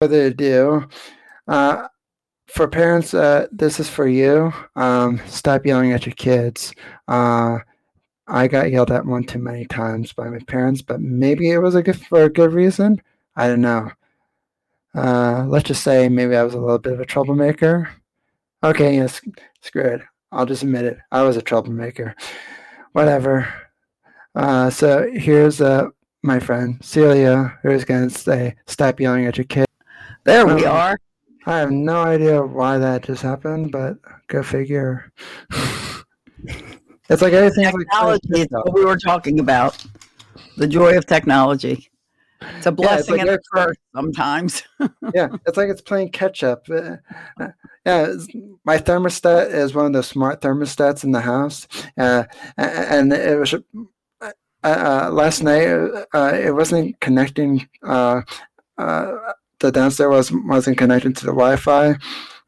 further ado, uh, for parents, uh, this is for you. Um, stop yelling at your kids. Uh, I got yelled at one too many times by my parents, but maybe it was a good for a good reason. I don't know. Uh, let's just say maybe I was a little bit of a troublemaker. Okay, yes, screw it. I'll just admit it. I was a troublemaker. Whatever. Uh, so here's uh, my friend Celia, who's going to say, "Stop yelling at your kid." There we um, are. I have no idea why that just happened, but go figure. it's like everything. Technology like, is what we were talking about. The joy of technology. It's a blessing yeah, it's like and a curse sometimes. yeah, it's like it's playing catch up. Uh, uh, yeah, my thermostat is one of the smart thermostats in the house, uh, and it was uh, uh, last night. it wasn't connecting the downstairs was wasn't connected to the Wi-Fi,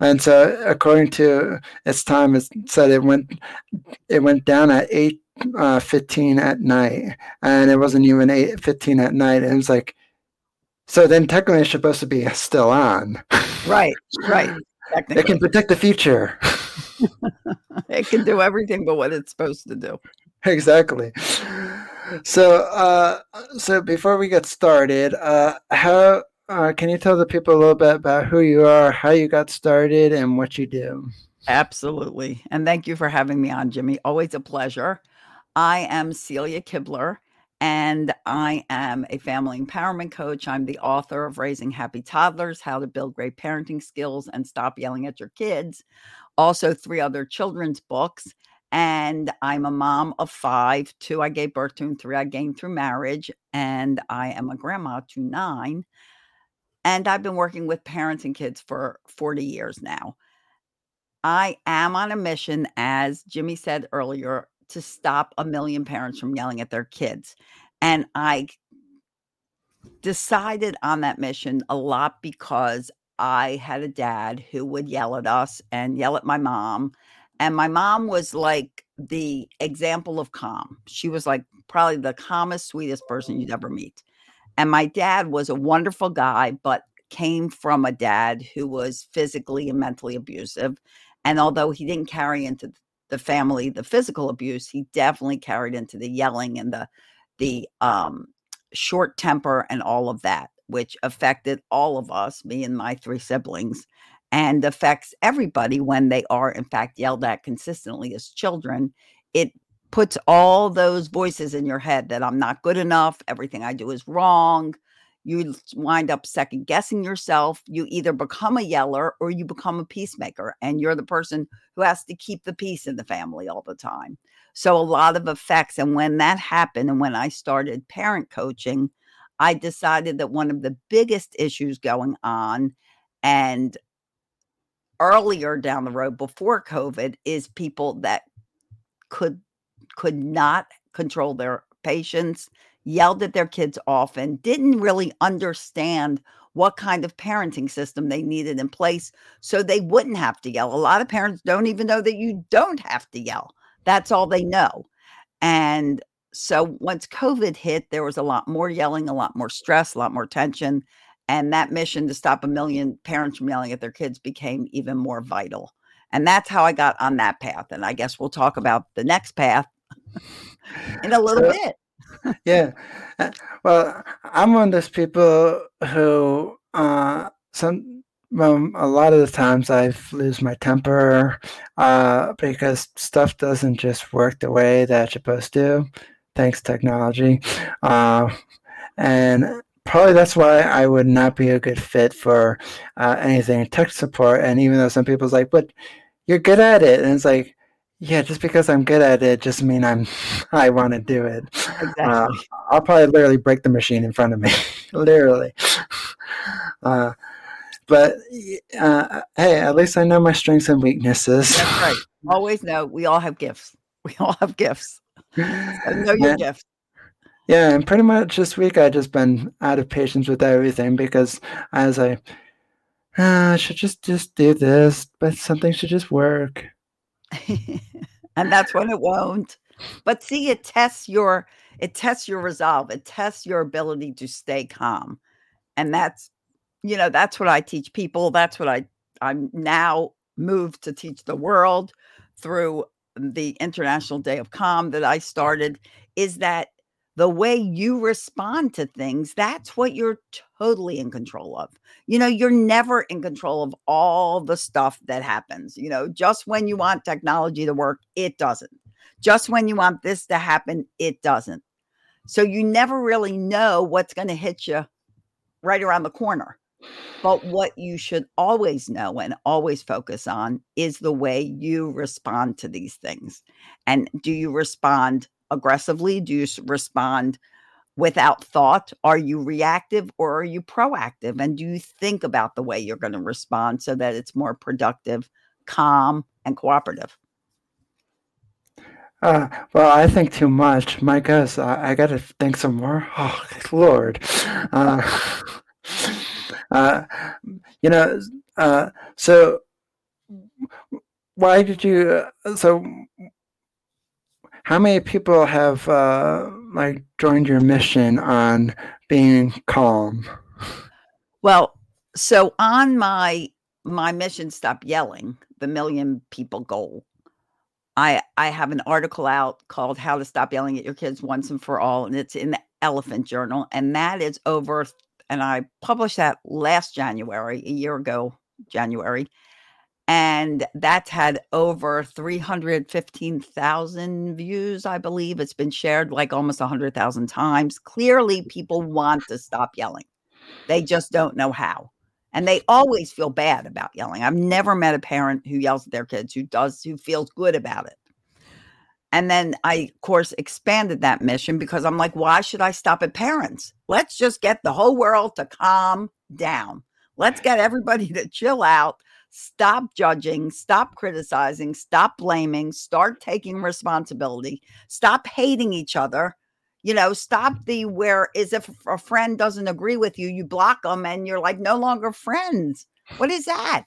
and so according to its time, it said it went it went down at eight uh, fifteen at night, and it wasn't even eight fifteen at night. And it was like, so then technically it's supposed to be still on. Right, right. It can predict the future. it can do everything but what it's supposed to do. Exactly. So, uh, so before we get started, uh, how uh, can you tell the people a little bit about who you are, how you got started, and what you do? Absolutely. And thank you for having me on, Jimmy. Always a pleasure. I am Celia Kibler, and I am a family empowerment coach. I'm the author of Raising Happy Toddlers How to Build Great Parenting Skills and Stop Yelling at Your Kids. Also, three other children's books. And I'm a mom of five two I gave birth to, and three I gained through marriage. And I am a grandma to nine. And I've been working with parents and kids for 40 years now. I am on a mission, as Jimmy said earlier, to stop a million parents from yelling at their kids. And I decided on that mission a lot because I had a dad who would yell at us and yell at my mom. And my mom was like the example of calm. She was like probably the calmest, sweetest person you'd ever meet. And my dad was a wonderful guy, but came from a dad who was physically and mentally abusive. And although he didn't carry into the family the physical abuse, he definitely carried into the yelling and the the um, short temper and all of that, which affected all of us, me and my three siblings, and affects everybody when they are in fact yelled at consistently as children. It puts all those voices in your head that I'm not good enough, everything I do is wrong. You wind up second guessing yourself. You either become a yeller or you become a peacemaker, and you're the person who has to keep the peace in the family all the time. So, a lot of effects. And when that happened, and when I started parent coaching, I decided that one of the biggest issues going on, and earlier down the road before COVID, is people that could could not control their patience, yelled at their kids often, didn't really understand what kind of parenting system they needed in place so they wouldn't have to yell. A lot of parents don't even know that you don't have to yell. That's all they know. And so once COVID hit, there was a lot more yelling, a lot more stress, a lot more tension. And that mission to stop a million parents from yelling at their kids became even more vital. And that's how I got on that path. And I guess we'll talk about the next path in a little so, bit. yeah. Uh, well, I'm one of those people who uh, some well, a lot of the times I lose my temper uh, because stuff doesn't just work the way that it's supposed to, thanks technology. Uh, and probably that's why I would not be a good fit for uh, anything tech support. And even though some people's like, but you're good at it, and it's like, yeah, just because I'm good at it just mean I'm I want to do it. Exactly. Uh, I'll probably literally break the machine in front of me, literally. Uh, but uh, hey, at least I know my strengths and weaknesses. That's right. Always know we all have gifts. We all have gifts. So know your yeah. gifts. Yeah, and pretty much this week I just been out of patience with everything because as I, uh, I should just just do this, but something should just work. and that's when it won't. But see, it tests your it tests your resolve. It tests your ability to stay calm. And that's you know, that's what I teach people. That's what I I'm now moved to teach the world through the International Day of Calm that I started is that the way you respond to things, that's what you're totally in control of. You know, you're never in control of all the stuff that happens. You know, just when you want technology to work, it doesn't. Just when you want this to happen, it doesn't. So you never really know what's going to hit you right around the corner. But what you should always know and always focus on is the way you respond to these things. And do you respond aggressively? Do you respond without thought? Are you reactive or are you proactive? And do you think about the way you're going to respond so that it's more productive, calm, and cooperative? Uh, well, I think too much. My gosh, I, I got to think some more. Oh, Lord. Uh, uh, you know, uh, so why did you? Uh, so, how many people have uh, like joined your mission on being calm? Well, so on my my mission, stop yelling, the million people goal. I I have an article out called "How to Stop Yelling at Your Kids Once and for All," and it's in the Elephant Journal, and that is over and I published that last January, a year ago, January. And that's had over 315,000 views, I believe. It's been shared like almost 100,000 times. Clearly, mm. people want to stop yelling. They just don't know how. And they always feel bad about yelling. I've never met a parent who yells at their kids who does, who feels good about it. And then I, of course, expanded that mission because I'm like, why should I stop at parents? Let's just get the whole world to calm down. Let's get everybody to chill out, stop judging, stop criticizing, stop blaming, start taking responsibility, stop hating each other. You know, stop the where is if a friend doesn't agree with you, you block them and you're like no longer friends. What is that?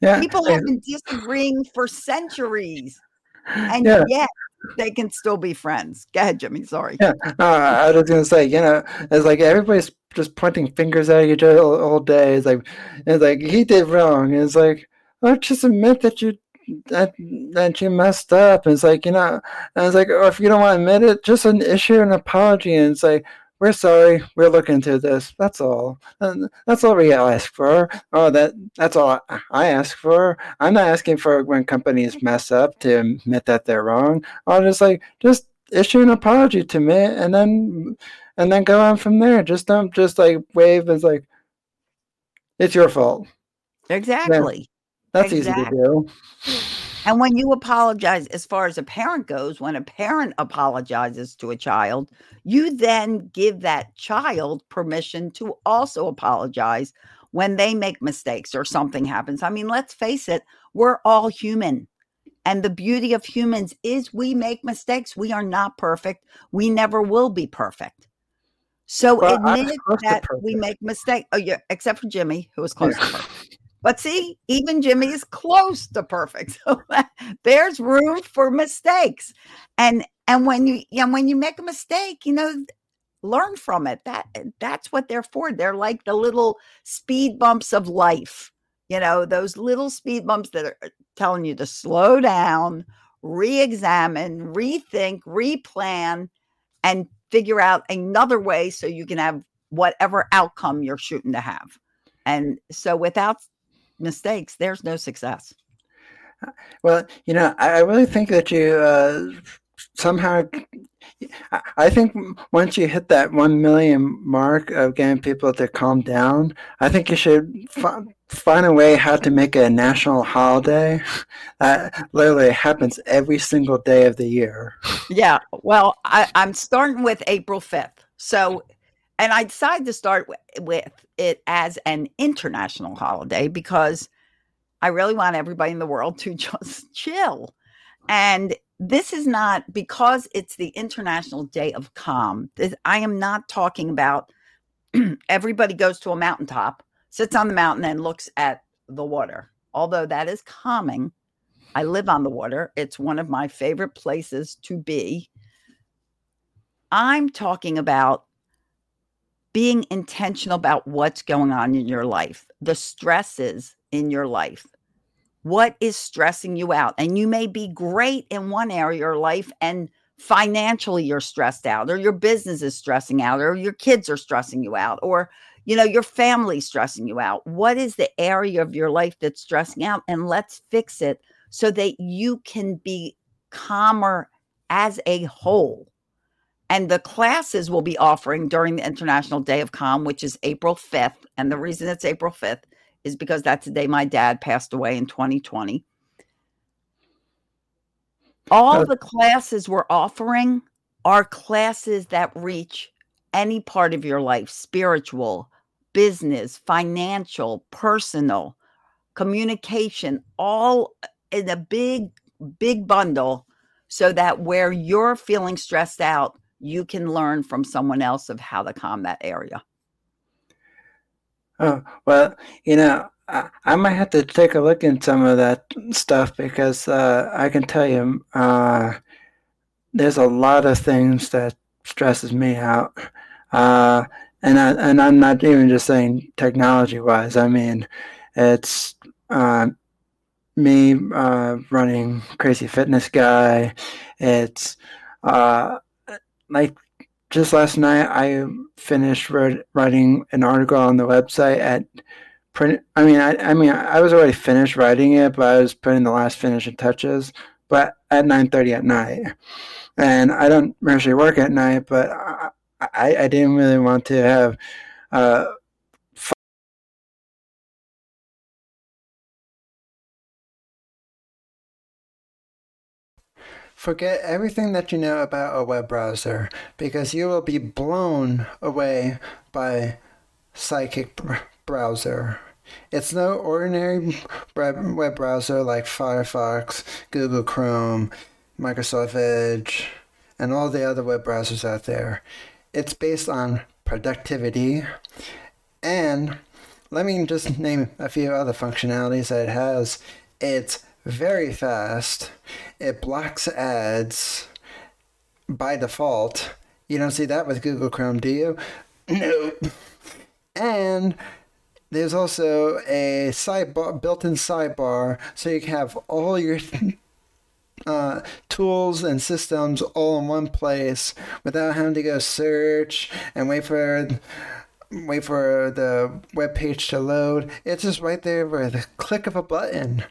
Yeah. People have been disagreeing for centuries. And yeah. yet they can still be friends. Go ahead, Jimmy. Sorry. Yeah, uh, I was gonna say, you know, it's like everybody's just pointing fingers at each other all, all day. It's like, it's like he did wrong. It's like, oh, just admit that you that that you messed up. And it's like, you know, and it's like, or if you don't want to admit it, just an issue an apology. And it's like, we're sorry, we're looking into this. That's all. And that's all we ask for. Oh, that that's all I ask for. I'm not asking for when companies mess up to admit that they're wrong. I'm just like just issue an apology to me and then and then go on from there. Just don't just like wave as like it's your fault. Exactly. that's exactly. easy to do. And when you apologize, as far as a parent goes, when a parent apologizes to a child, you then give that child permission to also apologize when they make mistakes or something happens. I mean, let's face it, we're all human. And the beauty of humans is we make mistakes. We are not perfect. We never will be perfect. So well, admit that we make mistakes. Oh, yeah, except for Jimmy, who was close yeah. to perfect. But see, even Jimmy is close to perfect. So there's room for mistakes. And and when you and when you make a mistake, you know, learn from it. That that's what they're for. They're like the little speed bumps of life. You know, those little speed bumps that are uh, telling you to slow down, re-examine, rethink, replan, and figure out another way so you can have whatever outcome you're shooting to have. And so without mistakes, there's no success. Well, you know, I really think that you uh, somehow. I think once you hit that one million mark of getting people to calm down, I think you should f- find a way how to make a national holiday that literally happens every single day of the year. Yeah, well, I, I'm starting with April 5th. So and I decided to start with it as an international holiday because I really want everybody in the world to just chill. And this is not because it's the International Day of Calm. I am not talking about everybody goes to a mountaintop, sits on the mountain, and looks at the water. Although that is calming, I live on the water. It's one of my favorite places to be. I'm talking about being intentional about what's going on in your life, the stresses in your life. What is stressing you out? And you may be great in one area of your life and financially you're stressed out or your business is stressing out or your kids are stressing you out or you know your family stressing you out. What is the area of your life that's stressing out? And let's fix it so that you can be calmer as a whole. And the classes we'll be offering during the international day of calm which is april 5th and the reason it's april 5th is because that's the day my dad passed away in 2020 all the classes we're offering are classes that reach any part of your life spiritual, business, financial, personal, communication, all in a big, big bundle so that where you're feeling stressed out, you can learn from someone else of how to calm that area. Oh, well, you know, I, might have to take a look in some of that stuff because uh, I can tell you uh, there's a lot of things that stresses me out. Uh, and I, and I'm not even just saying technology wise. I mean, it's uh, me uh, running Crazy Fitness Guy. It's uh, like just last night I finished writing an article on the website at print. I mean, I, I mean, I was already finished writing it, but I was putting the last finishing touches. But at nine thirty at night, and I don't usually work at night, but I, I, I didn't really want to have. Uh, Forget everything that you know about a web browser because you will be blown away by Sidekick browser. It's no ordinary web browser like Firefox, Google Chrome, Microsoft Edge, and all the other web browsers out there. It's based on productivity and let me just name a few other functionalities that it has. It's very fast. It blocks ads by default. You don't see that with Google Chrome, do you? No. And there's also a sidebar, built-in sidebar, so you can have all your uh, tools and systems all in one place without having to go search and wait for wait for the web page to load. It's just right there with a click of a button.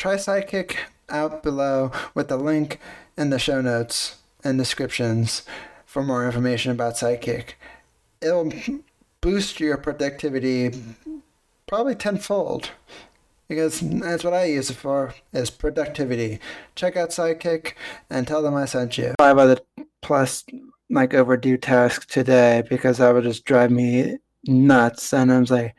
Try Sidekick out below with the link in the show notes and descriptions for more information about Sidekick. It'll boost your productivity probably tenfold because that's what I use it for is productivity. Check out Sidekick and tell them I sent you. Five other plus like overdue tasks today because that would just drive me nuts. And I was like,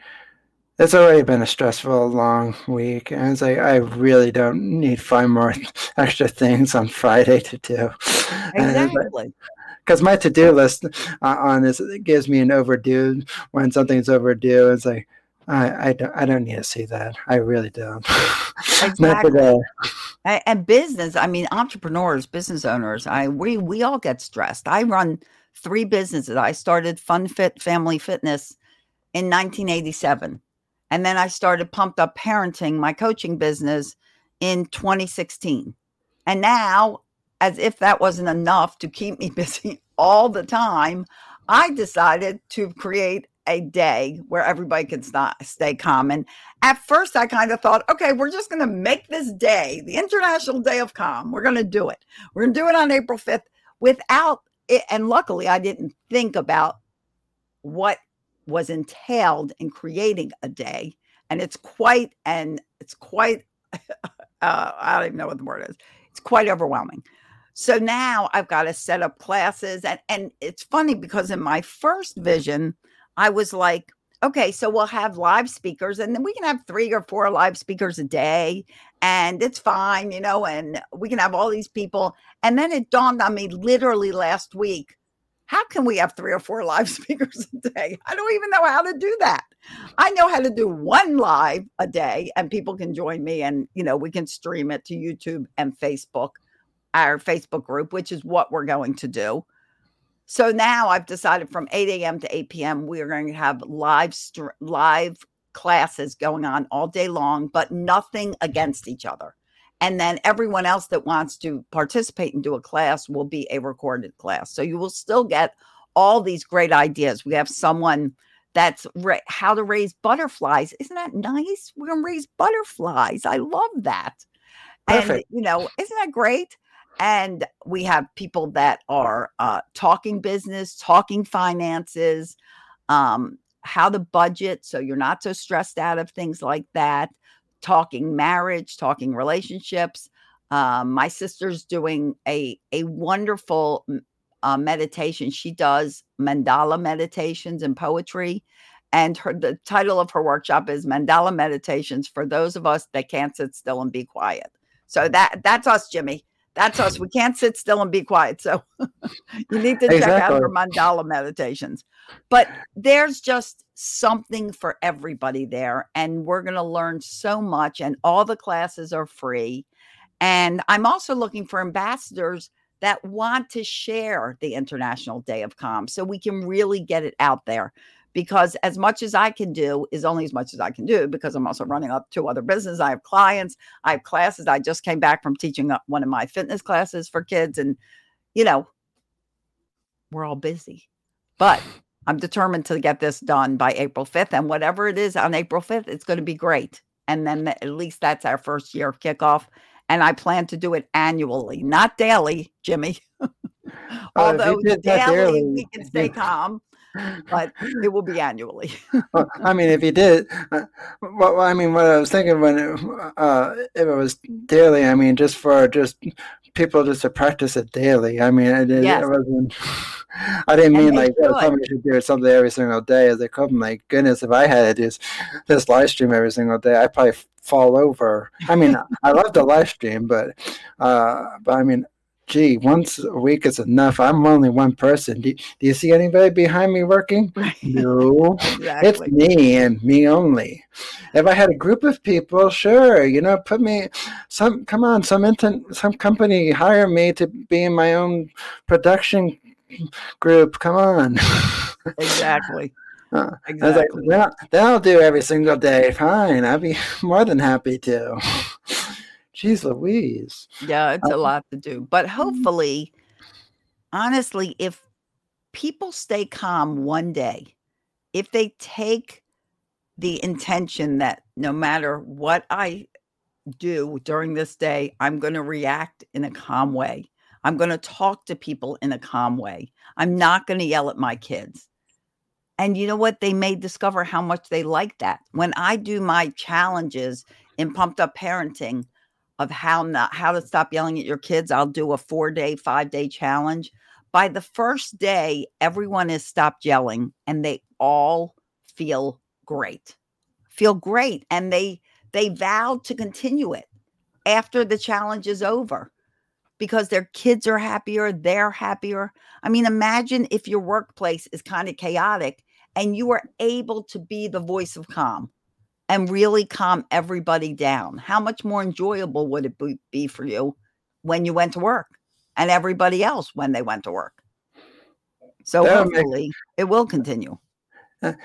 it's already been a stressful long week. And it's like, I really don't need five more extra things on Friday to do. Exactly because my to-do list uh, on this gives me an overdue when something's overdue. It's like I, I don't I don't need to see that. I really don't. Exactly. and business, I mean, entrepreneurs, business owners, I we we all get stressed. I run three businesses. I started Fun Fit Family Fitness in 1987. And then I started Pumped Up Parenting, my coaching business, in 2016. And now as if that wasn't enough to keep me busy all the time, I decided to create a day where everybody can st- stay calm. And at first, I kind of thought, okay, we're just going to make this day the International Day of Calm. We're going to do it. We're going to do it on April 5th without it. And luckily, I didn't think about what was entailed in creating a day. And it's quite, and it's quite, uh, I don't even know what the word is. It's quite overwhelming. So now I've got to set up classes. And, and it's funny because in my first vision, I was like, okay, so we'll have live speakers and then we can have three or four live speakers a day and it's fine, you know, and we can have all these people. And then it dawned on me literally last week how can we have three or four live speakers a day? I don't even know how to do that. I know how to do one live a day and people can join me and, you know, we can stream it to YouTube and Facebook our Facebook group, which is what we're going to do. So now I've decided from 8 a.m. to 8 p.m. we are going to have live live classes going on all day long, but nothing against each other. And then everyone else that wants to participate and do a class will be a recorded class. So you will still get all these great ideas. We have someone that's ra- how to raise butterflies. Isn't that nice? We're going to raise butterflies. I love that. Perfect. And, you know, isn't that great? And we have people that are uh, talking business, talking finances, um, how to budget so you're not so stressed out of things like that, talking marriage, talking relationships. Um, my sister's doing a a wonderful uh, meditation. She does mandala meditations and poetry, and her the title of her workshop is Mandala Meditations for those of us that can't sit still and be quiet. So that that's us, Jimmy. That's us. We can't sit still and be quiet. So you need to check out her mandala meditations. But there's just something for everybody there. And we're going to learn so much. And all the classes are free. And I'm also looking for ambassadors that want to share the International Day of Calm so we can really get it out there because as much as I can do is only as much as I can do because I'm also running up two other businesses. I have clients, I have classes. I just came back from teaching one of my fitness classes for kids, and you know, we're all busy. But I'm determined to get this done by April 5th, and whatever it is on April 5th, it's going to be great. And then at least that's our first year kickoff. And I plan to do it annually, not daily, Jimmy. Although daily, we can stay calm but it will be annually. well, I mean, if you did, uh, well, I mean, what I was thinking when it, uh, if it was daily, I mean, just for just people just to practice it daily. I mean, it, yes. it wasn't. I didn't mean like oh, somebody should do something every single day as they come. My goodness, if I had to do this live stream every single day, I'd probably fall over. I mean, I love the live stream, but uh, but I mean, gee, once a week is enough. I'm only one person. Do, do you see anybody behind me working? No, exactly. it's me and me only. If I had a group of people, sure, you know, put me some. Come on, some inter, some company hire me to be in my own production group. Come on. exactly. Uh, exactly. Like, well, then I'll do every single day. Fine, I'd be more than happy to. Jeez Louise. Yeah, it's a um, lot to do. But mm-hmm. hopefully, honestly, if people stay calm one day, if they take the intention that no matter what I do during this day, I'm going to react in a calm way. I'm going to talk to people in a calm way. I'm not going to yell at my kids. And you know what? They may discover how much they like that. When I do my challenges in pumped up parenting, of how not how to stop yelling at your kids. I'll do a four day, five day challenge. By the first day, everyone has stopped yelling and they all feel great. Feel great. And they they vowed to continue it after the challenge is over because their kids are happier, they're happier. I mean, imagine if your workplace is kind of chaotic and you are able to be the voice of calm and really calm everybody down. How much more enjoyable would it be for you when you went to work and everybody else when they went to work? So that hopefully make, it will continue. That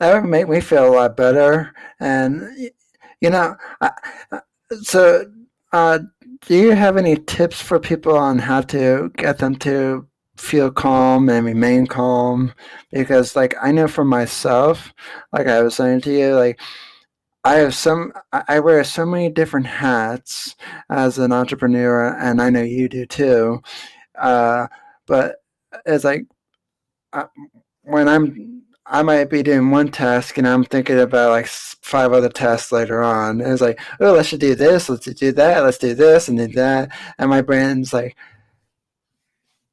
would make me feel a lot better. And, you know, so uh, do you have any tips for people on how to get them to feel calm and remain calm? Because, like, I know for myself, like I was saying to you, like, I have some. I wear so many different hats as an entrepreneur, and I know you do too. Uh, but it's like uh, when I'm, I might be doing one task, and I'm thinking about like five other tasks later on. And it's like, oh, let's do this, let's do that, let's do this, and do that, and my brain's like,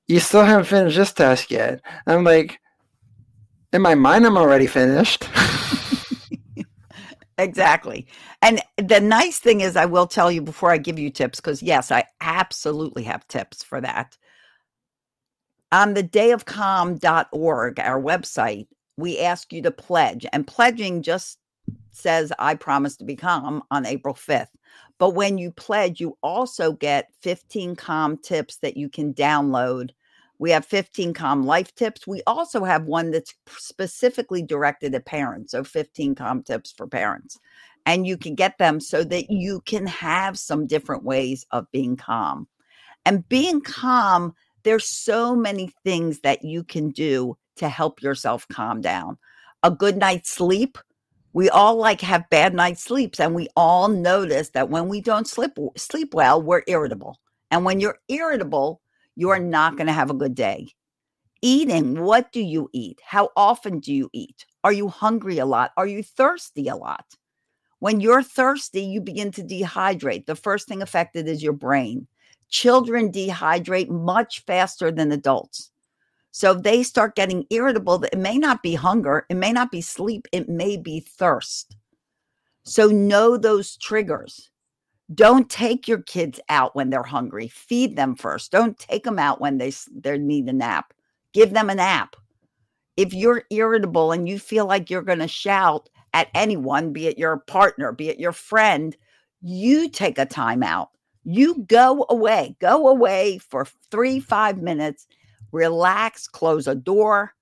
you still haven't finished this task yet. And I'm like, in my mind, I'm already finished. Exactly. And the nice thing is, I will tell you before I give you tips, because yes, I absolutely have tips for that. On the dayofcalm.org, our website, we ask you to pledge, and pledging just says, I promise to be calm on April 5th. But when you pledge, you also get 15 calm tips that you can download We have 15 calm life tips. We also have one that's specifically directed at parents. So 15 calm tips for parents. And you can get them so that you can have some different ways of being calm. And being calm, there's so many things that you can do to help yourself calm down. A good night's sleep. We all like have bad night sleeps and we all notice that when we don't sleep sleep well, we're irritable. And when you're irritable, you are not going to have a good day. Eating, what do you eat? How often do you eat? Are you hungry a lot? Are you thirsty a lot? When you're thirsty, you begin to dehydrate. The first thing affected is your brain. Children dehydrate much faster than adults. So they start getting irritable. It may not be hunger, it may not be sleep, it may be thirst. So know those triggers. Don't take your kids out when they're hungry. Feed them first. Don't take them out when they they need a nap. Give them a nap. If you're irritable and you feel like you're going to shout at anyone, be it your partner, be it your friend, you take a time out. You go away. Go away for 3 5 minutes. Relax, close a door.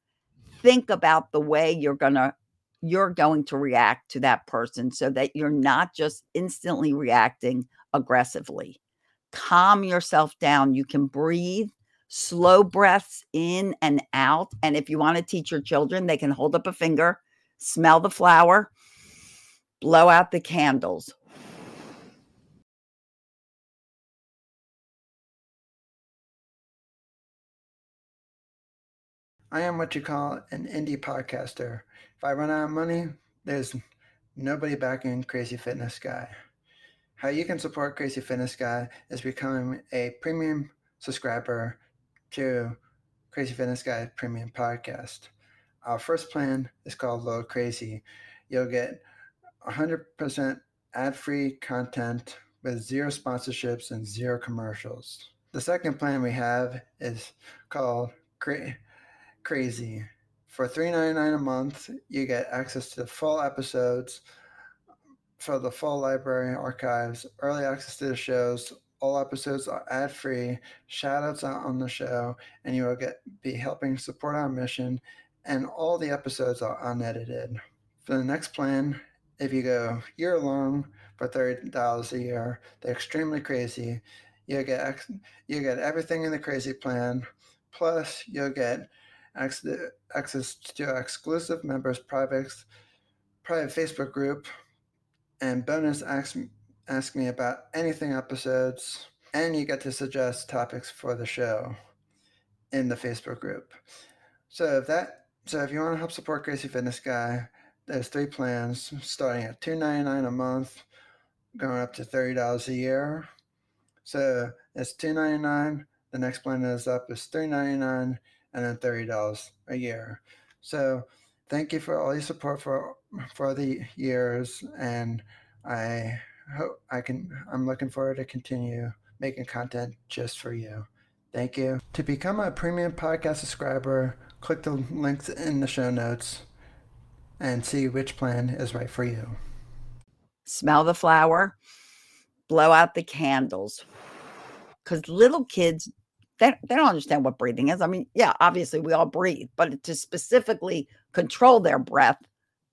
Think about the way you're going to you're going to react to that person so that you're not just instantly reacting aggressively. Calm yourself down. You can breathe, slow breaths in and out. And if you want to teach your children, they can hold up a finger, smell the flower, blow out the candles. I am what you call an indie podcaster. If I run out of money, there's nobody backing Crazy Fitness Guy. How you can support Crazy Fitness Guy is becoming a premium subscriber to Crazy Fitness Guy Premium Podcast. Our first plan is called Low Crazy. You'll get 100% ad free content with zero sponsorships and zero commercials. The second plan we have is called Cra- Crazy. For $3.99 a month, you get access to the full episodes for the full library archives, early access to the shows. All episodes are ad free, shout outs on the show, and you will get be helping support our mission. And all the episodes are unedited. For the next plan, if you go year long for thirty dollars a year, they're extremely crazy. You get you get everything in the crazy plan, plus you'll get access to exclusive members' private private Facebook group, and bonus ask ask me about anything episodes, and you get to suggest topics for the show in the Facebook group. So if that so if you want to help support Crazy Fitness Guy, there's three plans starting at two ninety nine a month, going up to thirty dollars a year. So it's two ninety nine. The next plan is up is three ninety nine and then thirty dollars a year. So thank you for all your support for for the years, and I hope I can. I'm looking forward to continue making content just for you. Thank you. To become a premium podcast subscriber, click the links in the show notes and see which plan is right for you. Smell the flower, blow out the candles. Because little kids they, they don't understand what breathing is. I mean, yeah, obviously we all breathe, but to specifically control their breath,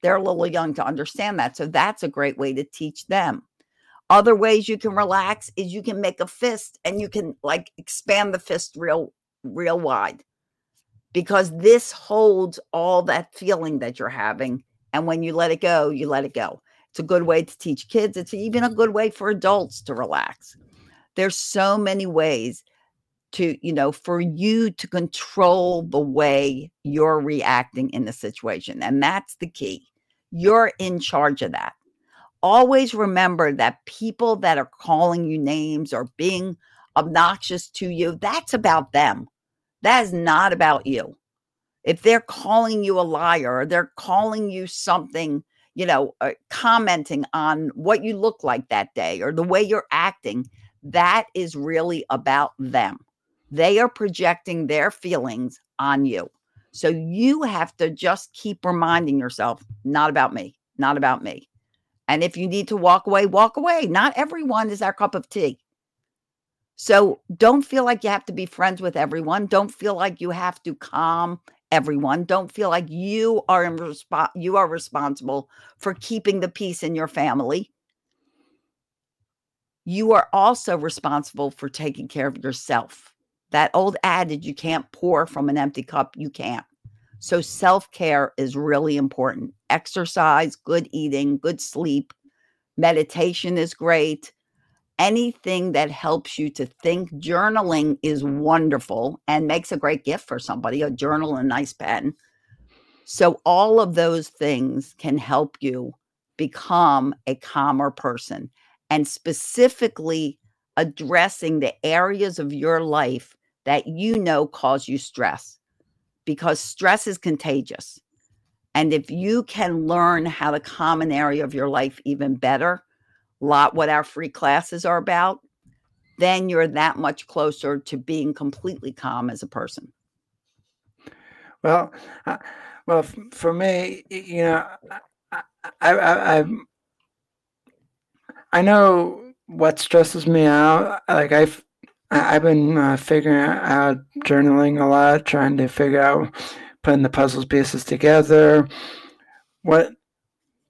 they're a little young to understand that. So that's a great way to teach them. Other ways you can relax is you can make a fist and you can like expand the fist real, real wide because this holds all that feeling that you're having. And when you let it go, you let it go. It's a good way to teach kids. It's even a good way for adults to relax. There's so many ways to you know for you to control the way you're reacting in the situation and that's the key. You're in charge of that. Always remember that people that are calling you names or being obnoxious to you that's about them. That is not about you. If they're calling you a liar or they're calling you something you know uh, commenting on what you look like that day or the way you're acting that is really about them they are projecting their feelings on you. So you have to just keep reminding yourself, not about me, not about me. And if you need to walk away, walk away. Not everyone is our cup of tea. So don't feel like you have to be friends with everyone. Don't feel like you have to calm everyone. Don't feel like you are in resp- you are responsible for keeping the peace in your family. You are also responsible for taking care of yourself. That old adage you can't pour from an empty cup, you can't. So self-care is really important. Exercise, good eating, good sleep, meditation is great anything that helps you to think. Journaling is wonderful and makes a great gift for somebody a journal and a nice pen. So, all of those things can help you become a calmer person and specifically addressing the areas of your life that you know cause you stress because stress is contagious. And if you can learn how to calm an area of your life even better, lot what our free classes are about, then you're that much closer to being completely calm as a person. Well, uh, well, f- for me, you know, I, I, I, I, I know what stresses me out. Like I've, I've been uh, figuring out journaling a lot, trying to figure out putting the puzzle pieces together. What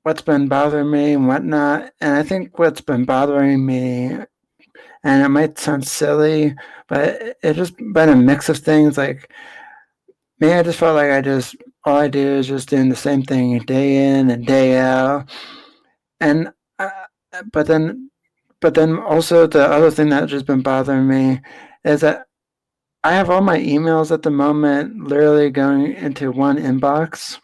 what's been bothering me and whatnot. And I think what's been bothering me, and it might sound silly, but it's just been a mix of things. Like me, I just felt like I just all I do is just doing the same thing day in and day out. And uh, but then, but then also the other thing that just been bothering me is that I have all my emails at the moment literally going into one inbox.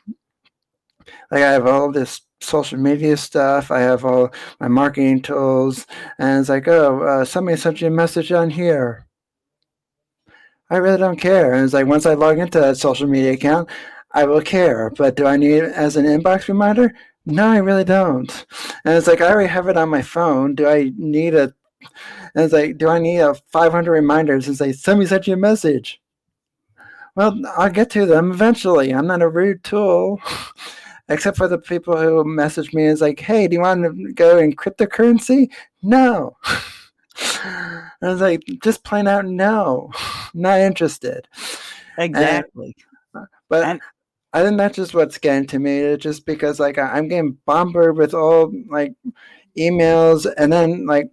Like I have all this social media stuff. I have all my marketing tools, and it's like, oh, uh, somebody sent you a message on here. I really don't care. And it's like once I log into that social media account, I will care. But do I need it as an inbox reminder? No, I really don't. And it's like I already have it on my phone. Do I need a? And it's like, do I need a 500 reminders and say somebody sent you a message? Well, I'll get to them eventually. I'm not a rude tool. except for the people who message me is like, "Hey, do you want to go in cryptocurrency?" No. I was like, just plain out no, not interested. Exactly. And, but and, I think that's just what's getting to me. It's just because like I'm getting bombarded with all like emails, and then like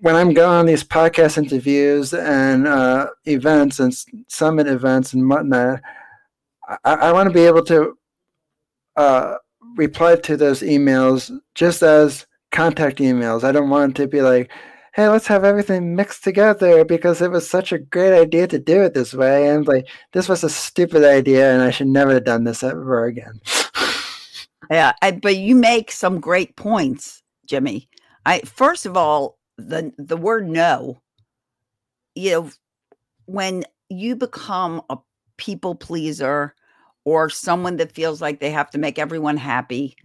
when I'm going on these podcast interviews and uh, events and summit events and whatnot, I, I want to be able to uh, reply to those emails just as contact emails. I don't want to be like, hey, let's have everything mixed together because it was such a great idea to do it this way. And like, this was a stupid idea and I should never have done this ever again. yeah. I, but you make some great points, Jimmy. I, first of all, the, the word no, you know, when you become a people pleaser or someone that feels like they have to make everyone happy,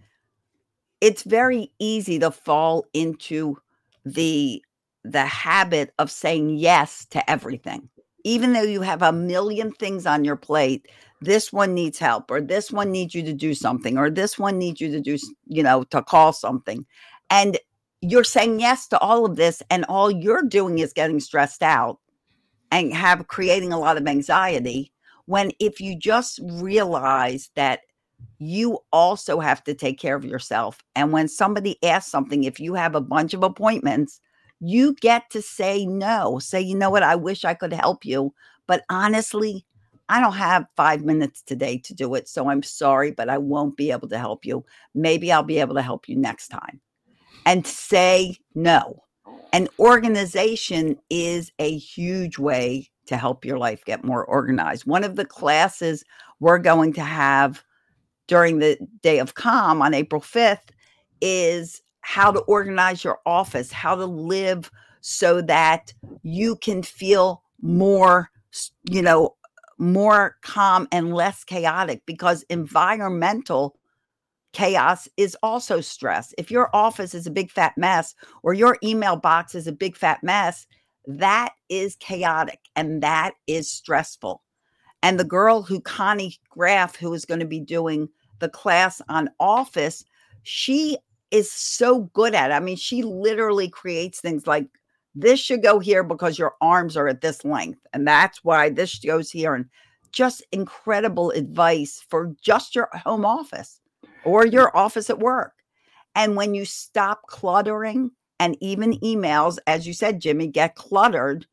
it's very easy to fall into the the habit of saying yes to everything. Even though you have a million things on your plate, this one needs help or this one needs you to do something or this one needs you to do, you know, to call something. And you're saying yes to all of this and all you're doing is getting stressed out and have creating a lot of anxiety when if you just realize that you also have to take care of yourself. And when somebody asks something, if you have a bunch of appointments, you get to say no. Say, you know what, I wish I could help you. But honestly, I don't have five minutes today to do it. So I'm sorry, but I won't be able to help you. Maybe I'll be able to help you next time. And say no. Oh. An organization is a huge way to help your life get more organized. One of the classes we're going to have during the day of calm on April 5th is how to organize your office, how to live so that you can feel more, you know, more calm and less chaotic because environmental chaos is also stress. If your office is a big fat mess or your email box is a big fat mess, that is chaotic and that is stressful. And the girl who, Connie Graff, who is going to be doing the class on office, she is so good at it. I mean, she literally creates things like this should go here because your arms are at this length. And that's why this goes here. And just incredible advice for just your home office or mm. your office at work. And when you stop cluttering and even emails, as you said, Jimmy, get cluttered,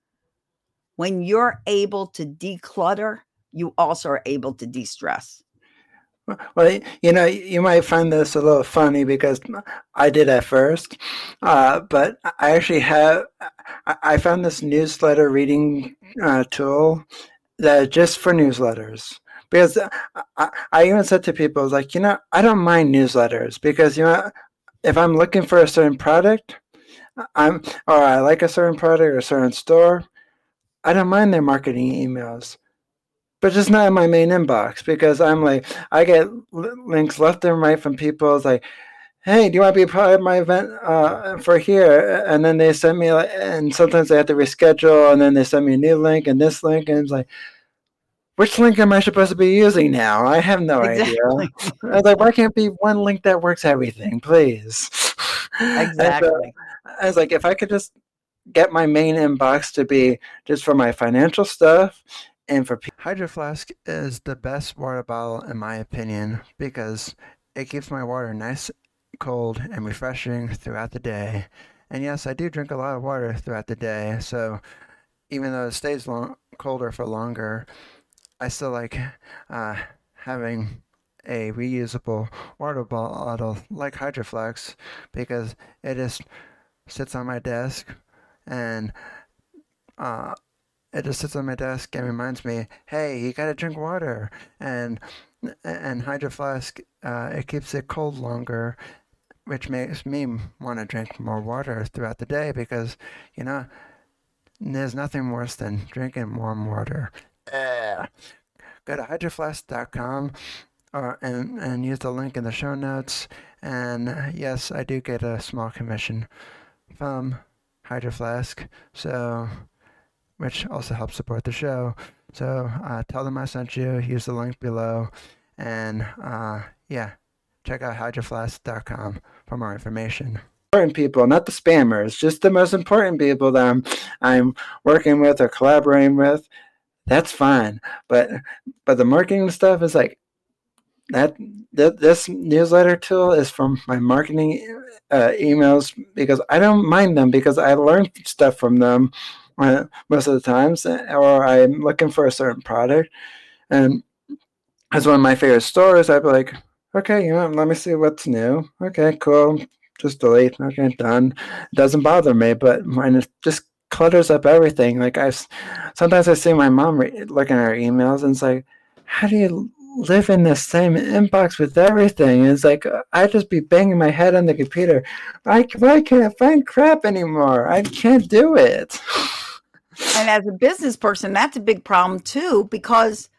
when you're able to declutter, you also are able to de stress. Well, you know, you might find this a little funny because I did at first, uh, but I actually have. I found this newsletter reading uh, tool that just for newsletters because I, I even said to people like, you know, I don't mind newsletters because you know, if I'm looking for a certain product, I'm or I like a certain product or a certain store, I don't mind their marketing emails but just not in my main inbox because I'm like I get links left and right from people. It's like, hey, do you want to be part of my event uh, for here? And then they send me, like, and sometimes they have to reschedule, and then they send me a new link and this link, and it's like, which link am I supposed to be using now? I have no exactly. idea. I was like, why can't be one link that works everything, please? Exactly. So I was like, if I could just get my main inbox to be just for my financial stuff and for Hydro Flask is the best water bottle in my opinion because it keeps my water nice, cold, and refreshing throughout the day. And yes, I do drink a lot of water throughout the day, so even though it stays long, colder for longer, I still like uh, having a reusable water bottle like Hydro Flask because it just sits on my desk and uh, it just sits on my desk and reminds me, hey, you gotta drink water. And and Hydro Flask, uh, it keeps it cold longer, which makes me want to drink more water throughout the day because, you know, there's nothing worse than drinking warm water. Uh, go to hydroflask.com or, and, and use the link in the show notes. And yes, I do get a small commission from Hydro Flask. So which also helps support the show. So uh, tell them I sent you. Use the link below. And uh, yeah, check out hydroflask.com for more information. Important people, not the spammers, just the most important people that I'm, I'm working with or collaborating with. That's fine, but but the marketing stuff is like that. Th- this newsletter tool is from my marketing uh, emails because I don't mind them because I learned stuff from them most of the times, eh, or I'm looking for a certain product, and as one of my favorite stores, I'd be like, okay, you know, let me see what's new. Okay, cool. Just delete. Okay, done. It doesn't bother me, but when it just clutters up everything, like I sometimes I see my mom re- looking at her emails, and it's like, how do you live in the same inbox with everything. It's like uh, I just be banging my head on the computer. I why can't find crap anymore? I can't do it. and as a business person, that's a big problem too, because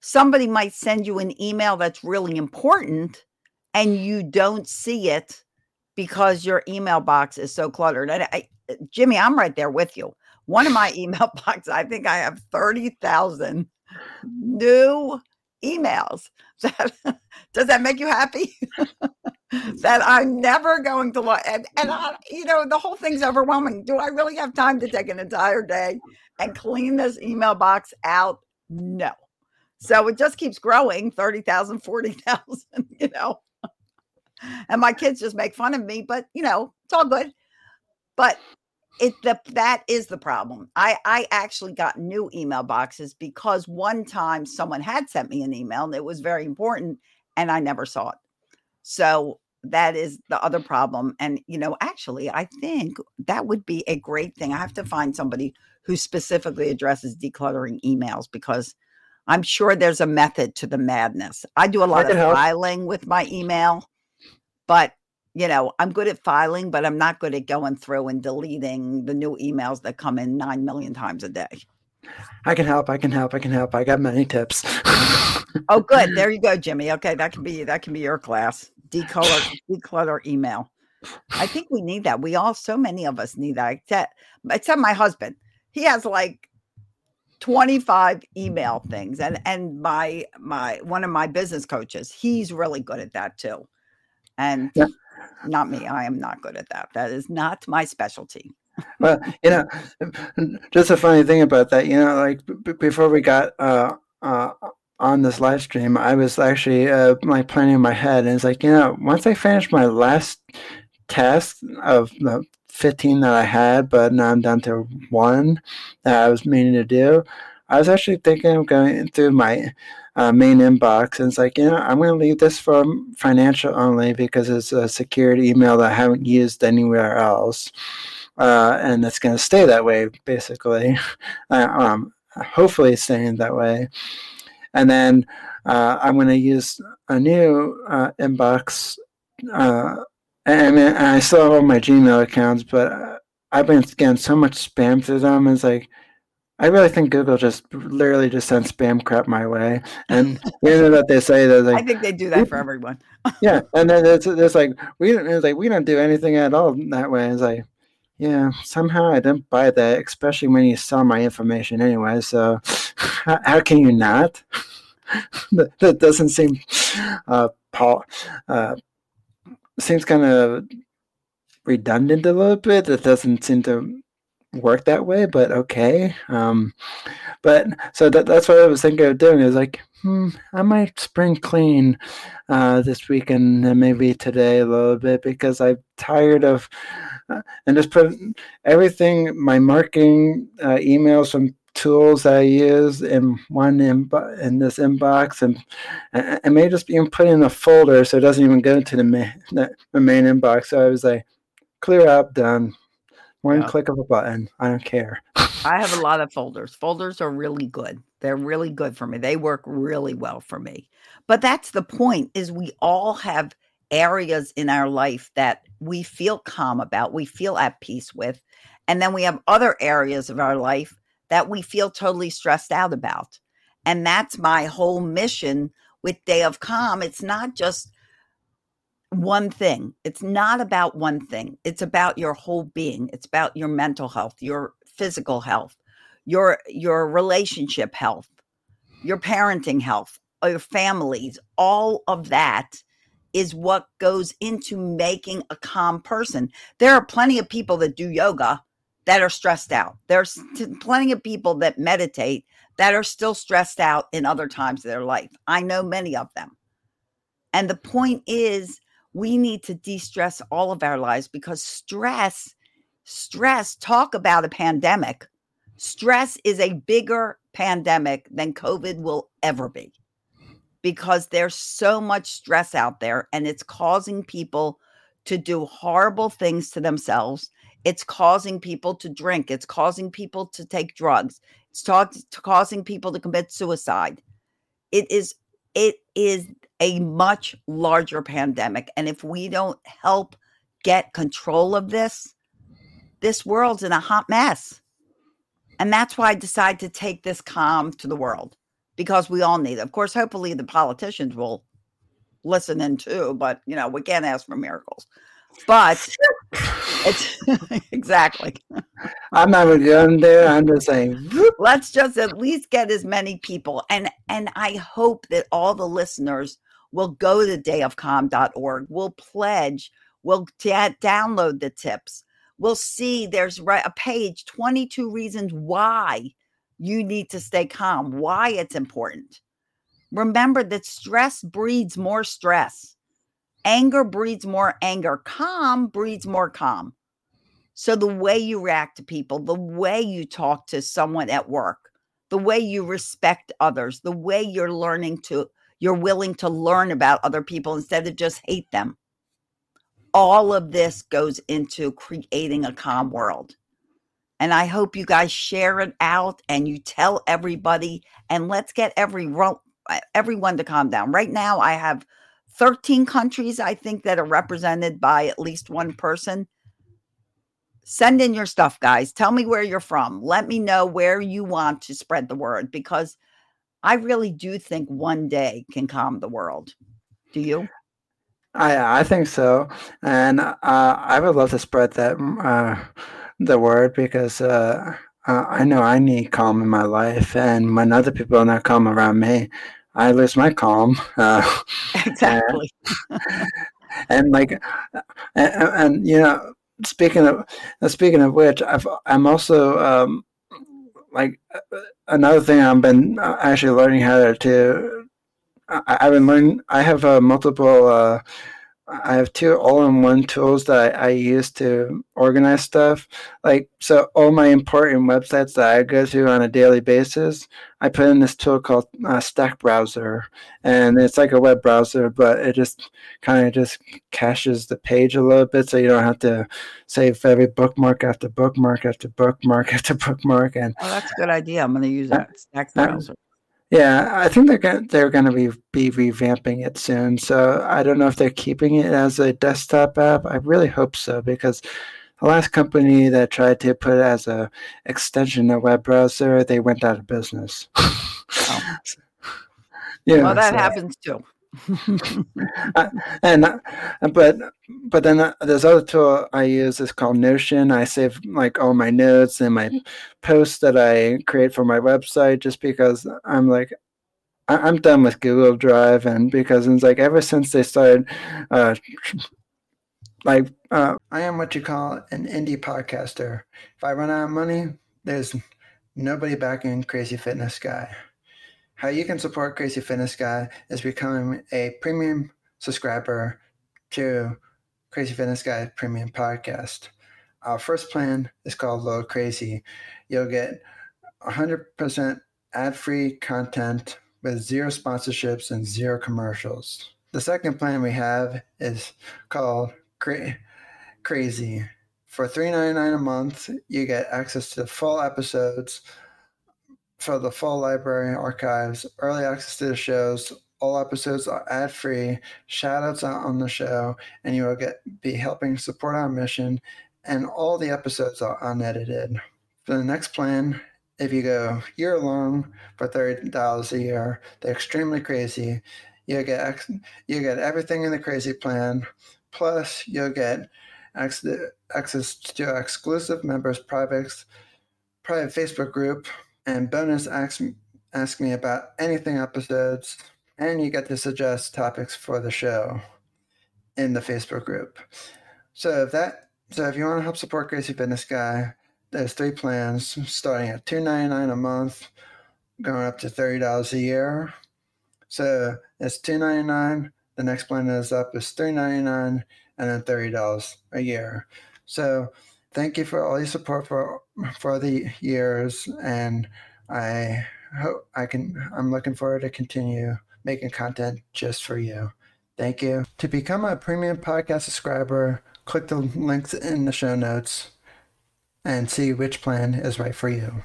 somebody might send you an email that's really important and you don't see it because your email box is so cluttered. And I, Jimmy, I'm right there with you. One of my email boxes, I think I have 30,000 new emails. Does that make you happy? That I'm never going to look. And, and mm. I, you know, the whole thing's overwhelming. Do I really have time to take an entire day and clean this email box out? No. So it just keeps growing 30,000, 40,000, you know. And my kids just make fun of me, but you know, it's all good. But it the that is the problem. I I actually got new email boxes because one time someone had sent me an email and it was very important and I never saw it. So that is the other problem. And, you know, actually, I think that would be a great thing. I have to find somebody who specifically addresses decluttering emails because I'm sure there's a method to the madness. I do a lot of help. filing with my email, but you know, I'm good at filing, but I'm not good at going through and deleting the new emails that come in 9 million times a day. I can help. I can help. I can help. I got many tips. oh, good. There you go, Jimmy. Okay, that can be that can be your class. Declutter, declutter email. I think we need that. We all, so many of us need that. Except, except my husband. He has like 25 email things, and and my my one of my business coaches. He's really good at that too. And yeah. not me. I am not good at that. That is not my specialty. well, you know, just a funny thing about that, you know, like b- before we got uh, uh, on this live stream, I was actually uh, like planning in my head, and it's like, you know, once I finish my last test of the 15 that I had, but now I'm down to one that I was meaning to do. I was actually thinking of going through my uh, main inbox and it's like, you know, I'm going to leave this for financial only because it's a secured email that I haven't used anywhere else. Uh, and it's going to stay that way, basically. Um, hopefully, staying that way. And then uh, I'm going to use a new uh, inbox uh, and, and I still have all my Gmail accounts, but uh, I've been getting so much spam through them. It's like I really think Google just literally just sends spam crap my way, and you know that they say that. Like, I think they do that for everyone. yeah, and then it's, it's like we don't it's like we don't do anything at all that way. It's like yeah, somehow I didn't buy that, especially when you sell my information anyway. So how, how can you not? that, that, doesn't seem uh, Paul, uh, seems kind of redundant a little bit. It doesn't seem to work that way, but okay. Um, but so that, that's what I was thinking of doing. Is like, hmm, I might spring clean uh, this weekend and maybe today a little bit because I'm tired of uh, and just put everything my marketing uh, emails from tools I use in one in this inbox, and it may just be put in a folder so it doesn't even go to the main, the main inbox. So I was like, clear up, done. One yeah. click of a button. I don't care. I have a lot of folders. Folders are really good. They're really good for me. They work really well for me. But that's the point is we all have areas in our life that we feel calm about, we feel at peace with. And then we have other areas of our life that we feel totally stressed out about. And that's my whole mission with Day of Calm. It's not just one thing. It's not about one thing. It's about your whole being. It's about your mental health, your physical health, your your relationship health, your parenting health, uh, your families. All of that is what goes into making a calm person. There are plenty of people that do yoga that are stressed out. There's plenty of people that meditate that are still stressed out in other times of their life. I know many of them. And the point is, we need to de stress all of our lives because stress, stress, talk about a pandemic. Stress is a bigger pandemic than COVID will ever be because there's so much stress out there and it's causing people to do horrible things to themselves it's causing people to drink. It's causing people to take drugs. It's talk, causing people to commit suicide. It is it is a much larger pandemic, and if we don't help get control of this, this world's in a hot mess. And that's why I decided to take this calm to the world because we all need it. Of course, hopefully the politicians will listen in too, but you know, we can't ask for miracles. But it's exactly. I'm not even going there. I'm just saying. Let's just at least get as many people, and and I hope that all the listeners will go to dayofcalm.org. We'll pledge. We'll t- download the tips. We'll see. There's a page. Twenty two reasons why you need to stay calm. Why it's important. Remember that stress breeds more stress. Anger breeds more anger. Calm breeds more calm. So the way you react to people, the way you talk to someone at work, the way you respect others, the way you're learning to, you're willing to learn about other people instead of just hate them. All of this goes into creating a calm world. And I hope you guys share it out and you tell everybody and let's get every everyone to calm down. Right now I have 13 countries, I think, that are represented by at least one person. Send in your stuff, guys. Tell me where you're from. Let me know where you want to spread the word because I really do think one day can calm the world. Do you? I I think so, and uh, I would love to spread that uh, the word because uh, uh I know I need calm in my life, and when other people are not calm around me, I lose my calm. Uh, exactly. and, and, like, and, and, you know, speaking of speaking of which, I've, I'm also um, like another thing I've been actually learning how to. I, have been learning. I have uh, multiple. Uh, I have two all-in-one tools that I, I, use to organize stuff. Like so, all my important websites that I go to on a daily basis, I put in this tool called uh, Stack Browser, and it's like a web browser, but it just kind of just caches the page a little bit, so you don't have to save every bookmark after bookmark after bookmark after bookmark. And oh, that's a good idea. I'm going to use that Stack Browser. Yeah, I think they're going they're going to be be revamping it soon. So I don't know if they're keeping it as a desktop app. I really hope so because the last company that tried to put it as a extension of web browser, they went out of business. oh. yeah, well, that so. happens too. Uh, and uh, but but then uh, there's other tool I use is called Notion. I save like all my notes and my posts that I create for my website just because I'm like I, am done with Google Drive and because it's like ever since they started uh, like uh, I am what you call an indie podcaster. If I run out of money, there's nobody backing Crazy Fitness Guy. How you can support Crazy Fitness Guy is becoming a premium subscriber to Crazy Fitness Guy Premium Podcast. Our first plan is called Low Crazy. You'll get 100% ad free content with zero sponsorships and zero commercials. The second plan we have is called Cra- Crazy. For $3.99 a month, you get access to full episodes for the full library archives, early access to the shows. All episodes are ad free, shout outs on the show, and you will get be helping support our mission. And all the episodes are unedited. For the next plan, if you go year long for thirty dollars a year, they're extremely crazy. You get you get everything in the crazy plan, plus you'll get access to exclusive members' private private Facebook group and bonus ask, ask me about anything episodes, and you get to suggest topics for the show in the Facebook group. So if that so if you want to help support Crazy Fitness Guy, there's three plans starting at $2.99 a month, going up to thirty dollars a year. So it's $2.99. The next plan is up is $3.99 and then thirty dollars a year. So thank you for all your support for for the years, and I hope I can. I'm looking forward to continue making content just for you. Thank you. To become a premium podcast subscriber, click the links in the show notes and see which plan is right for you.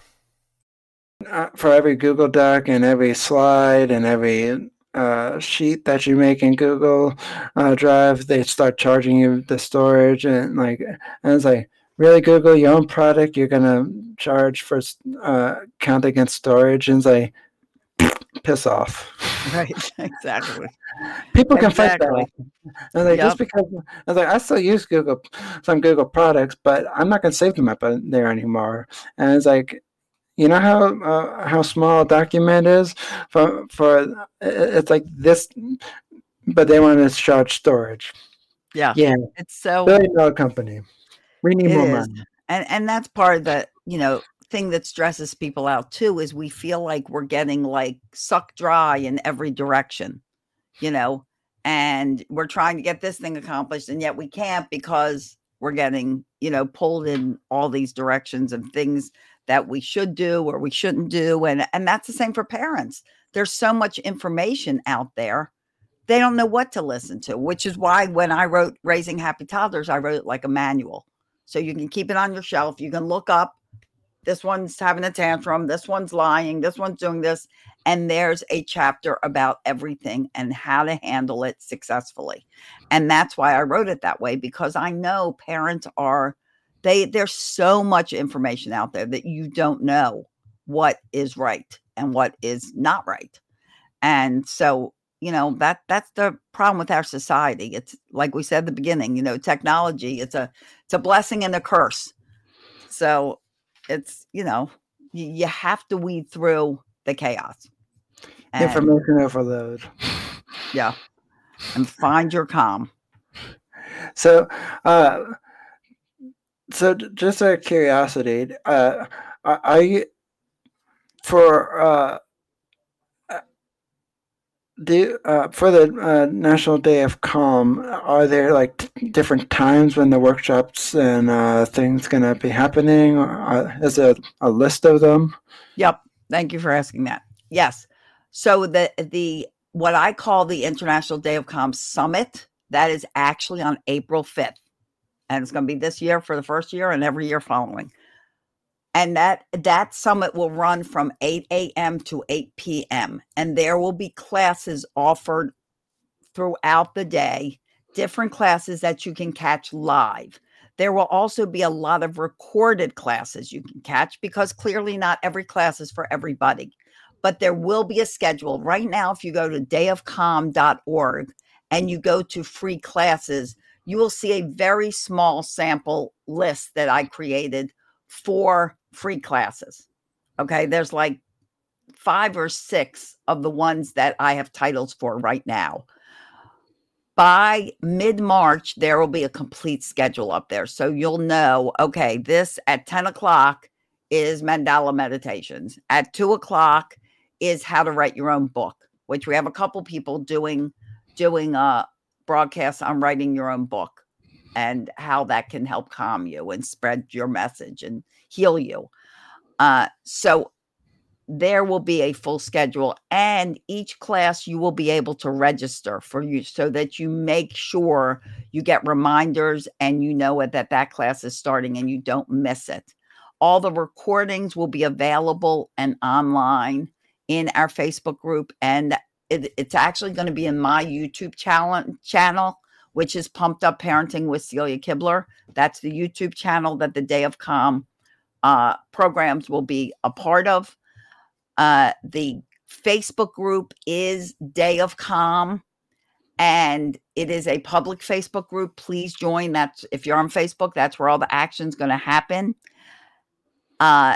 For every Google Doc and every slide and every uh, sheet that you make in Google uh, Drive, they start charging you the storage and like, and it's like, really Google your own product, you're gonna charge for uh, count against storage, and like, piss off. Right, exactly. People can exactly. fight that. And like, yep. just because I was like, I still use Google some Google products, but I'm not gonna save them up there anymore. And it's like, you know how uh, how small a document is for for it's like this, but they want to charge storage. Yeah, yeah. It's so billion dollar company. We need it more is. money. And and that's part of the, you know, thing that stresses people out too is we feel like we're getting like sucked dry in every direction, you know, and we're trying to get this thing accomplished and yet we can't because we're getting, you know, pulled in all these directions of things that we should do or we shouldn't do and and that's the same for parents. There's so much information out there they don't know what to listen to, which is why when I wrote Raising Happy Toddlers, I wrote it like a manual. So you can keep it on your shelf. You can look up this one's having a tantrum, this one's lying, this one's doing this. And there's a chapter about everything and how to handle it successfully. And that's why I wrote it that way because I know parents are they there's so much information out there that you don't know what is right and what is not right. And so you know that that's the problem with our society. It's like we said at the beginning you know technology it's a it's a blessing and a curse. So it's you know you, you have to weed through the chaos. And, information overload. Yeah. And find your calm. So uh so just out of curiosity, uh, I for uh, do uh, for the uh, National Day of Calm, are there like t- different times when the workshops and uh, things to be happening? Or, is there a list of them? Yep. Thank you for asking that. Yes. So the the what I call the International Day of Calm Summit that is actually on April fifth, and it's going to be this year for the first year and every year following and that that summit will run from 8 a.m. to 8 p.m. and there will be classes offered throughout the day, different classes that you can catch live. There will also be a lot of recorded classes you can catch because clearly not every class is for everybody. But there will be a schedule. Right now, if you go to dayofcalm.org and you go to free classes, you will see a very small sample list that I created for free classes. Okay. There's like five or six of the ones that I have titles for right now. By mid March, there will be a complete schedule up there. So you'll know, okay, this at 10 o'clock is mandala meditations. At two o'clock is how to write your own book, which we have a couple people doing doing uh, a broadcast on writing your own book and how that can help calm you and spread your message and heal you. Uh, so there will be a full schedule, and each class you will be able to register for you so that you make sure you get reminders and you know that that class is starting and you don't miss it. All the recordings will be available and online in our Facebook group, and it, it's actually going to be in my YouTube channel, channel, which is Pumped Up Parenting with Celia Kibler. That's the YouTube channel that the Day of Calm uh, programs will be a part of. Uh, the Facebook group is Day of Calm, and it is a public Facebook group. Please join. That's if you're on Facebook, that's where all the action's going to happen. Uh,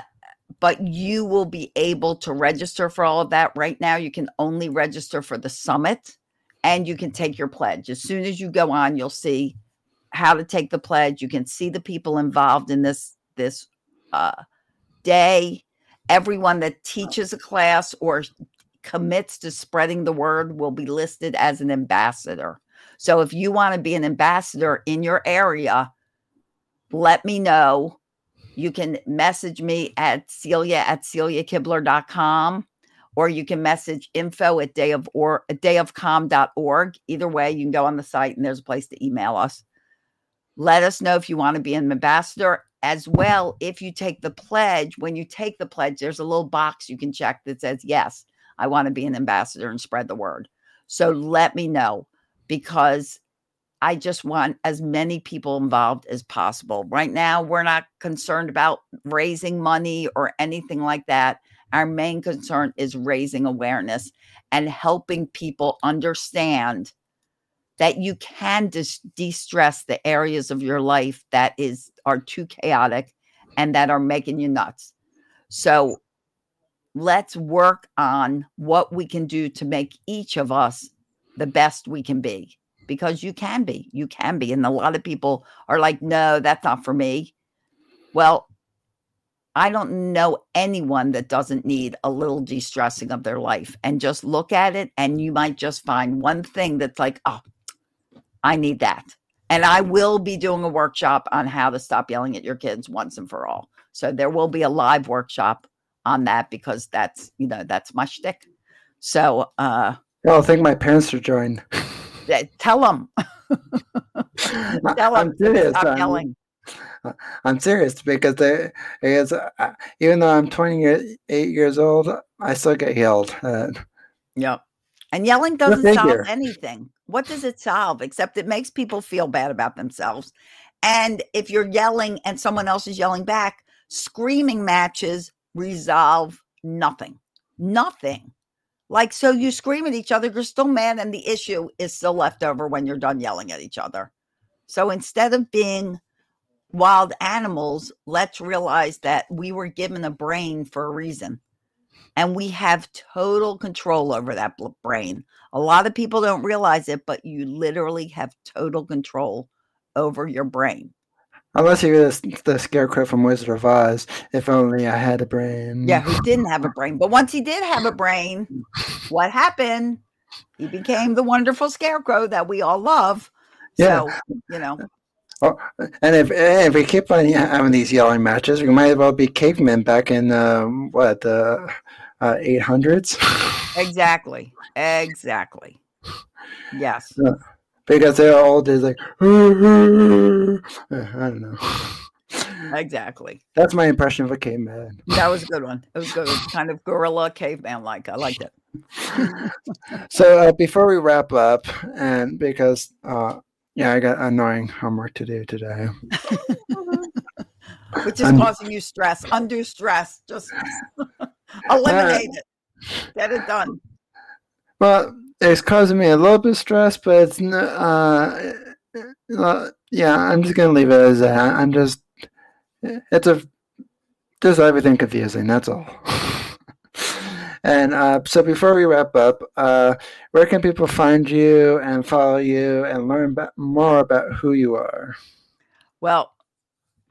but you will be able to register for all of that. Right now, you can only register for the summit and you can take your pledge. As soon as you go on, you'll see how to take the pledge. You can see the people involved in this this uh, day. Everyone that teaches a class or commits to spreading the word will be listed as an ambassador. So if you want to be an ambassador in your area, let me know. You can message me at celia at celiakibler.com or you can message info at day of or dayofcalm.org. Either way, you can go on the site and there's a place to email us. Let us know if you want to be an ambassador as well, if you take the pledge, when you take the pledge, there's a little box you can check that says, Yes, I want to be an ambassador and spread the word. So let me know because I just want as many people involved as possible. Right now, we're not concerned about raising money or anything like that. Our main concern is raising awareness and helping people understand that you can de-stress the areas of your life that is are too chaotic and that are making you nuts. So let's work on what we can do to make each of us the best we can be because you can be you can be and a lot of people are like no that's not for me well i don't know anyone that doesn't need a little de-stressing of their life and just look at it and you might just find one thing that's like oh I need that. And I will be doing a workshop on how to stop yelling at your kids once and for all. So there will be a live workshop on that because that's, you know, that's my shtick. So, uh, well, I think my parents are joined. tell them. tell them I'm serious. Stop I'm, yelling. I'm serious because they, because uh, even though I'm 28 years old, I still get yelled at. Yep. And yelling doesn't solve anything. What does it solve except it makes people feel bad about themselves? And if you're yelling and someone else is yelling back, screaming matches resolve nothing. Nothing. Like, so you scream at each other, you're still mad, and the issue is still left over when you're done yelling at each other. So instead of being wild animals, let's realize that we were given a brain for a reason and we have total control over that brain. A lot of people don't realize it, but you literally have total control over your brain. Unless he was the scarecrow from Wizard of Oz. If only I had a brain. Yeah, who didn't have a brain. But once he did have a brain, what happened? He became the wonderful scarecrow that we all love. Yeah. So, you know. Oh, and if if we keep on having these yelling matches, we might as well be cavemen back in uh, what the eight uh, hundreds. exactly. Exactly. Yes. Yeah because they're all just like I don't know. Exactly. That's my impression of a caveman. That was a good one. It was good. It was kind of gorilla caveman like. I liked it. so uh, before we wrap up, and because uh, yeah, I got annoying homework to do today, which is um, causing you stress, undue stress. Just eliminate uh, it. Get it done. Well, it's causing me a little bit of stress, but it's uh, uh, yeah, I'm just gonna leave it as that. I'm just it's a just everything confusing. That's all. and uh, so before we wrap up, uh, where can people find you and follow you and learn about, more about who you are? Well,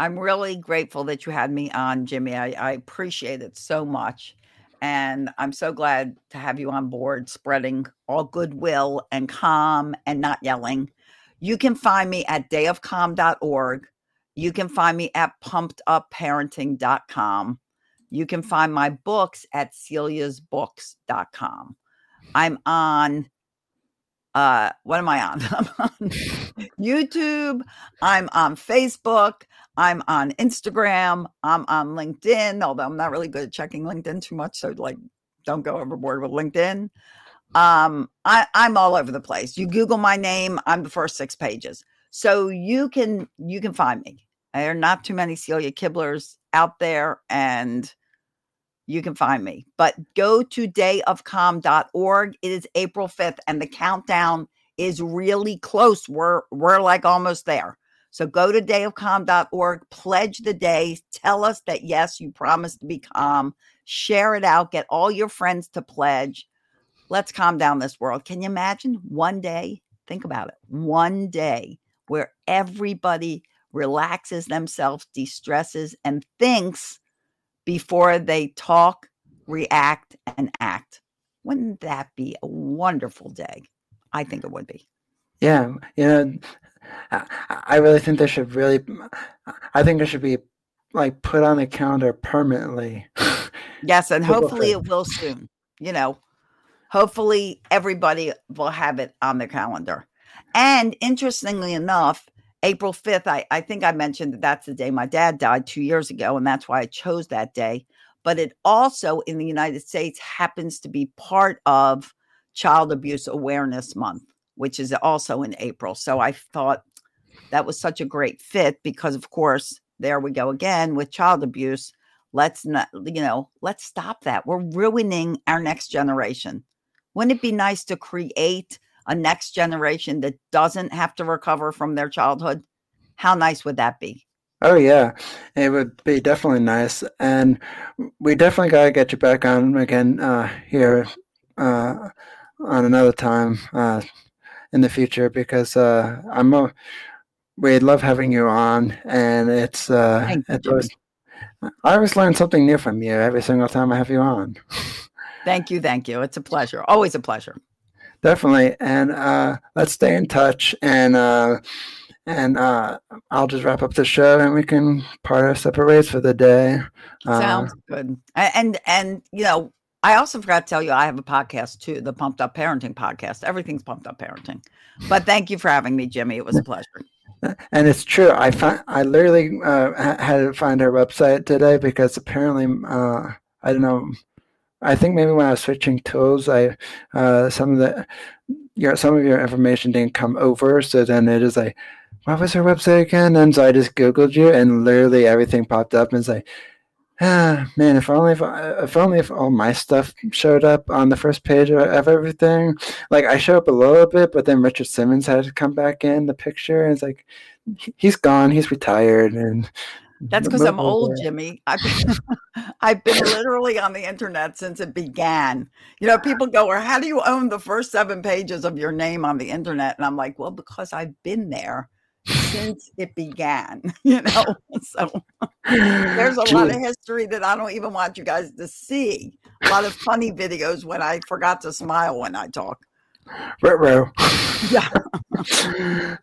I'm really grateful that you had me on, Jimmy. I, I appreciate it so much. And I'm so glad to have you on board, spreading all goodwill and calm and not yelling. You can find me at dayofcalm.org. You can find me at pumpedupparenting.com. You can find my books at celiasbooks.com. I'm on uh what am I on? I'm on YouTube, I'm on Facebook, I'm on Instagram. I'm on LinkedIn, although I'm not really good at checking LinkedIn too much. So, like, don't go overboard with LinkedIn. Um, I, I'm all over the place. You Google my name, I'm the first six pages. So you can you can find me. There are not too many Celia Kiblers out there, and you can find me. But go to dayofcalm.org. It is April 5th, and the countdown is really close. We're we're like almost there. So go to dayofcalm.org, pledge the day, tell us that yes, you promised to be calm, share it out, get all your friends to pledge. Let's calm down this world. Can you imagine one day? Think about it. One day where everybody relaxes themselves, de-stresses, and thinks before they talk, react, and act. Wouldn't that be a wonderful day? I think it would be. Yeah, you know, I really think they should really. I think it should be like put on the calendar permanently. Yes, and hopefully it will soon. You know, hopefully everybody will have it on their calendar. And interestingly enough, April 5th, I, I think I mentioned that that's the day my dad died two years ago, and that's why I chose that day. But it also in the United States happens to be part of Child Abuse Awareness Month which is also in April. So I thought that was such a great fit because, of course, there we go again with child abuse. Let's not, you know, let's stop that. We're ruining our next generation. Wouldn't it be nice to create a next generation that doesn't have to recover from their childhood? How nice would that be? Oh yeah, it would be definitely nice, and we definitely gotta get you back on again uh, here uh, on another time. Uh, in the future because uh, I'm a, we love having you on, and it's uh, it's always, I always learn something new from you every single time I have you on. thank you, thank you. It's a pleasure. Always a pleasure. Definitely, and uh, let's stay in touch. And uh, and uh, I'll just wrap up the show, and we can part our separate ways for the day. Uh, Sounds good. And and you know, I also forgot to tell you I have a podcast too, the Pumped Up Parenting podcast. Everything's Pumped Up Parenting. But thank you for having me, Jimmy. It was a pleasure. And it's true. I find, I literally uh, had to find our website today because apparently uh, I don't know. I think maybe when I was switching tools, I uh, some of the your some of your information didn't come over. So then it is like, what was our website again? And so I just googled you, and literally everything popped up, and it's like Ah, man, if only if, if only if all my stuff showed up on the first page of, of everything. Like I show up a little bit, but then Richard Simmons had to come back in the picture, and it's like he's gone, he's retired, and that's because I'm old, Jimmy. I've been, I've been literally on the internet since it began. You know, people go, "Or how do you own the first seven pages of your name on the internet?" And I'm like, "Well, because I've been there since it began, you know. So there's a lot of history that I don't even want you guys to see. A lot of funny videos when I forgot to smile when I talk. Ruh-roh. Yeah.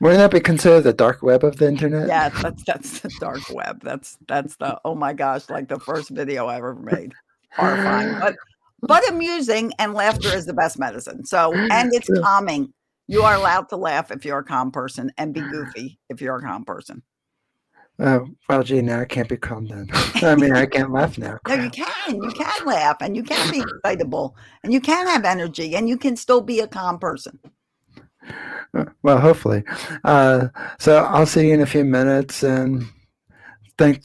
Wouldn't that be considered the dark web of the internet? Yeah, that's that's the dark web. That's that's the oh my gosh, like the first video I ever made. Horrifying, but but amusing and laughter is the best medicine. So and it's calming. You are allowed to laugh if you're a calm person and be goofy if you're a calm person. Oh, well, gee, now I can't be calm then. I mean, I can't laugh now. No, you can. You can laugh and you can be excitable and you can have energy and you can still be a calm person. Uh, well, hopefully. Uh, so I'll see you in a few minutes and thanks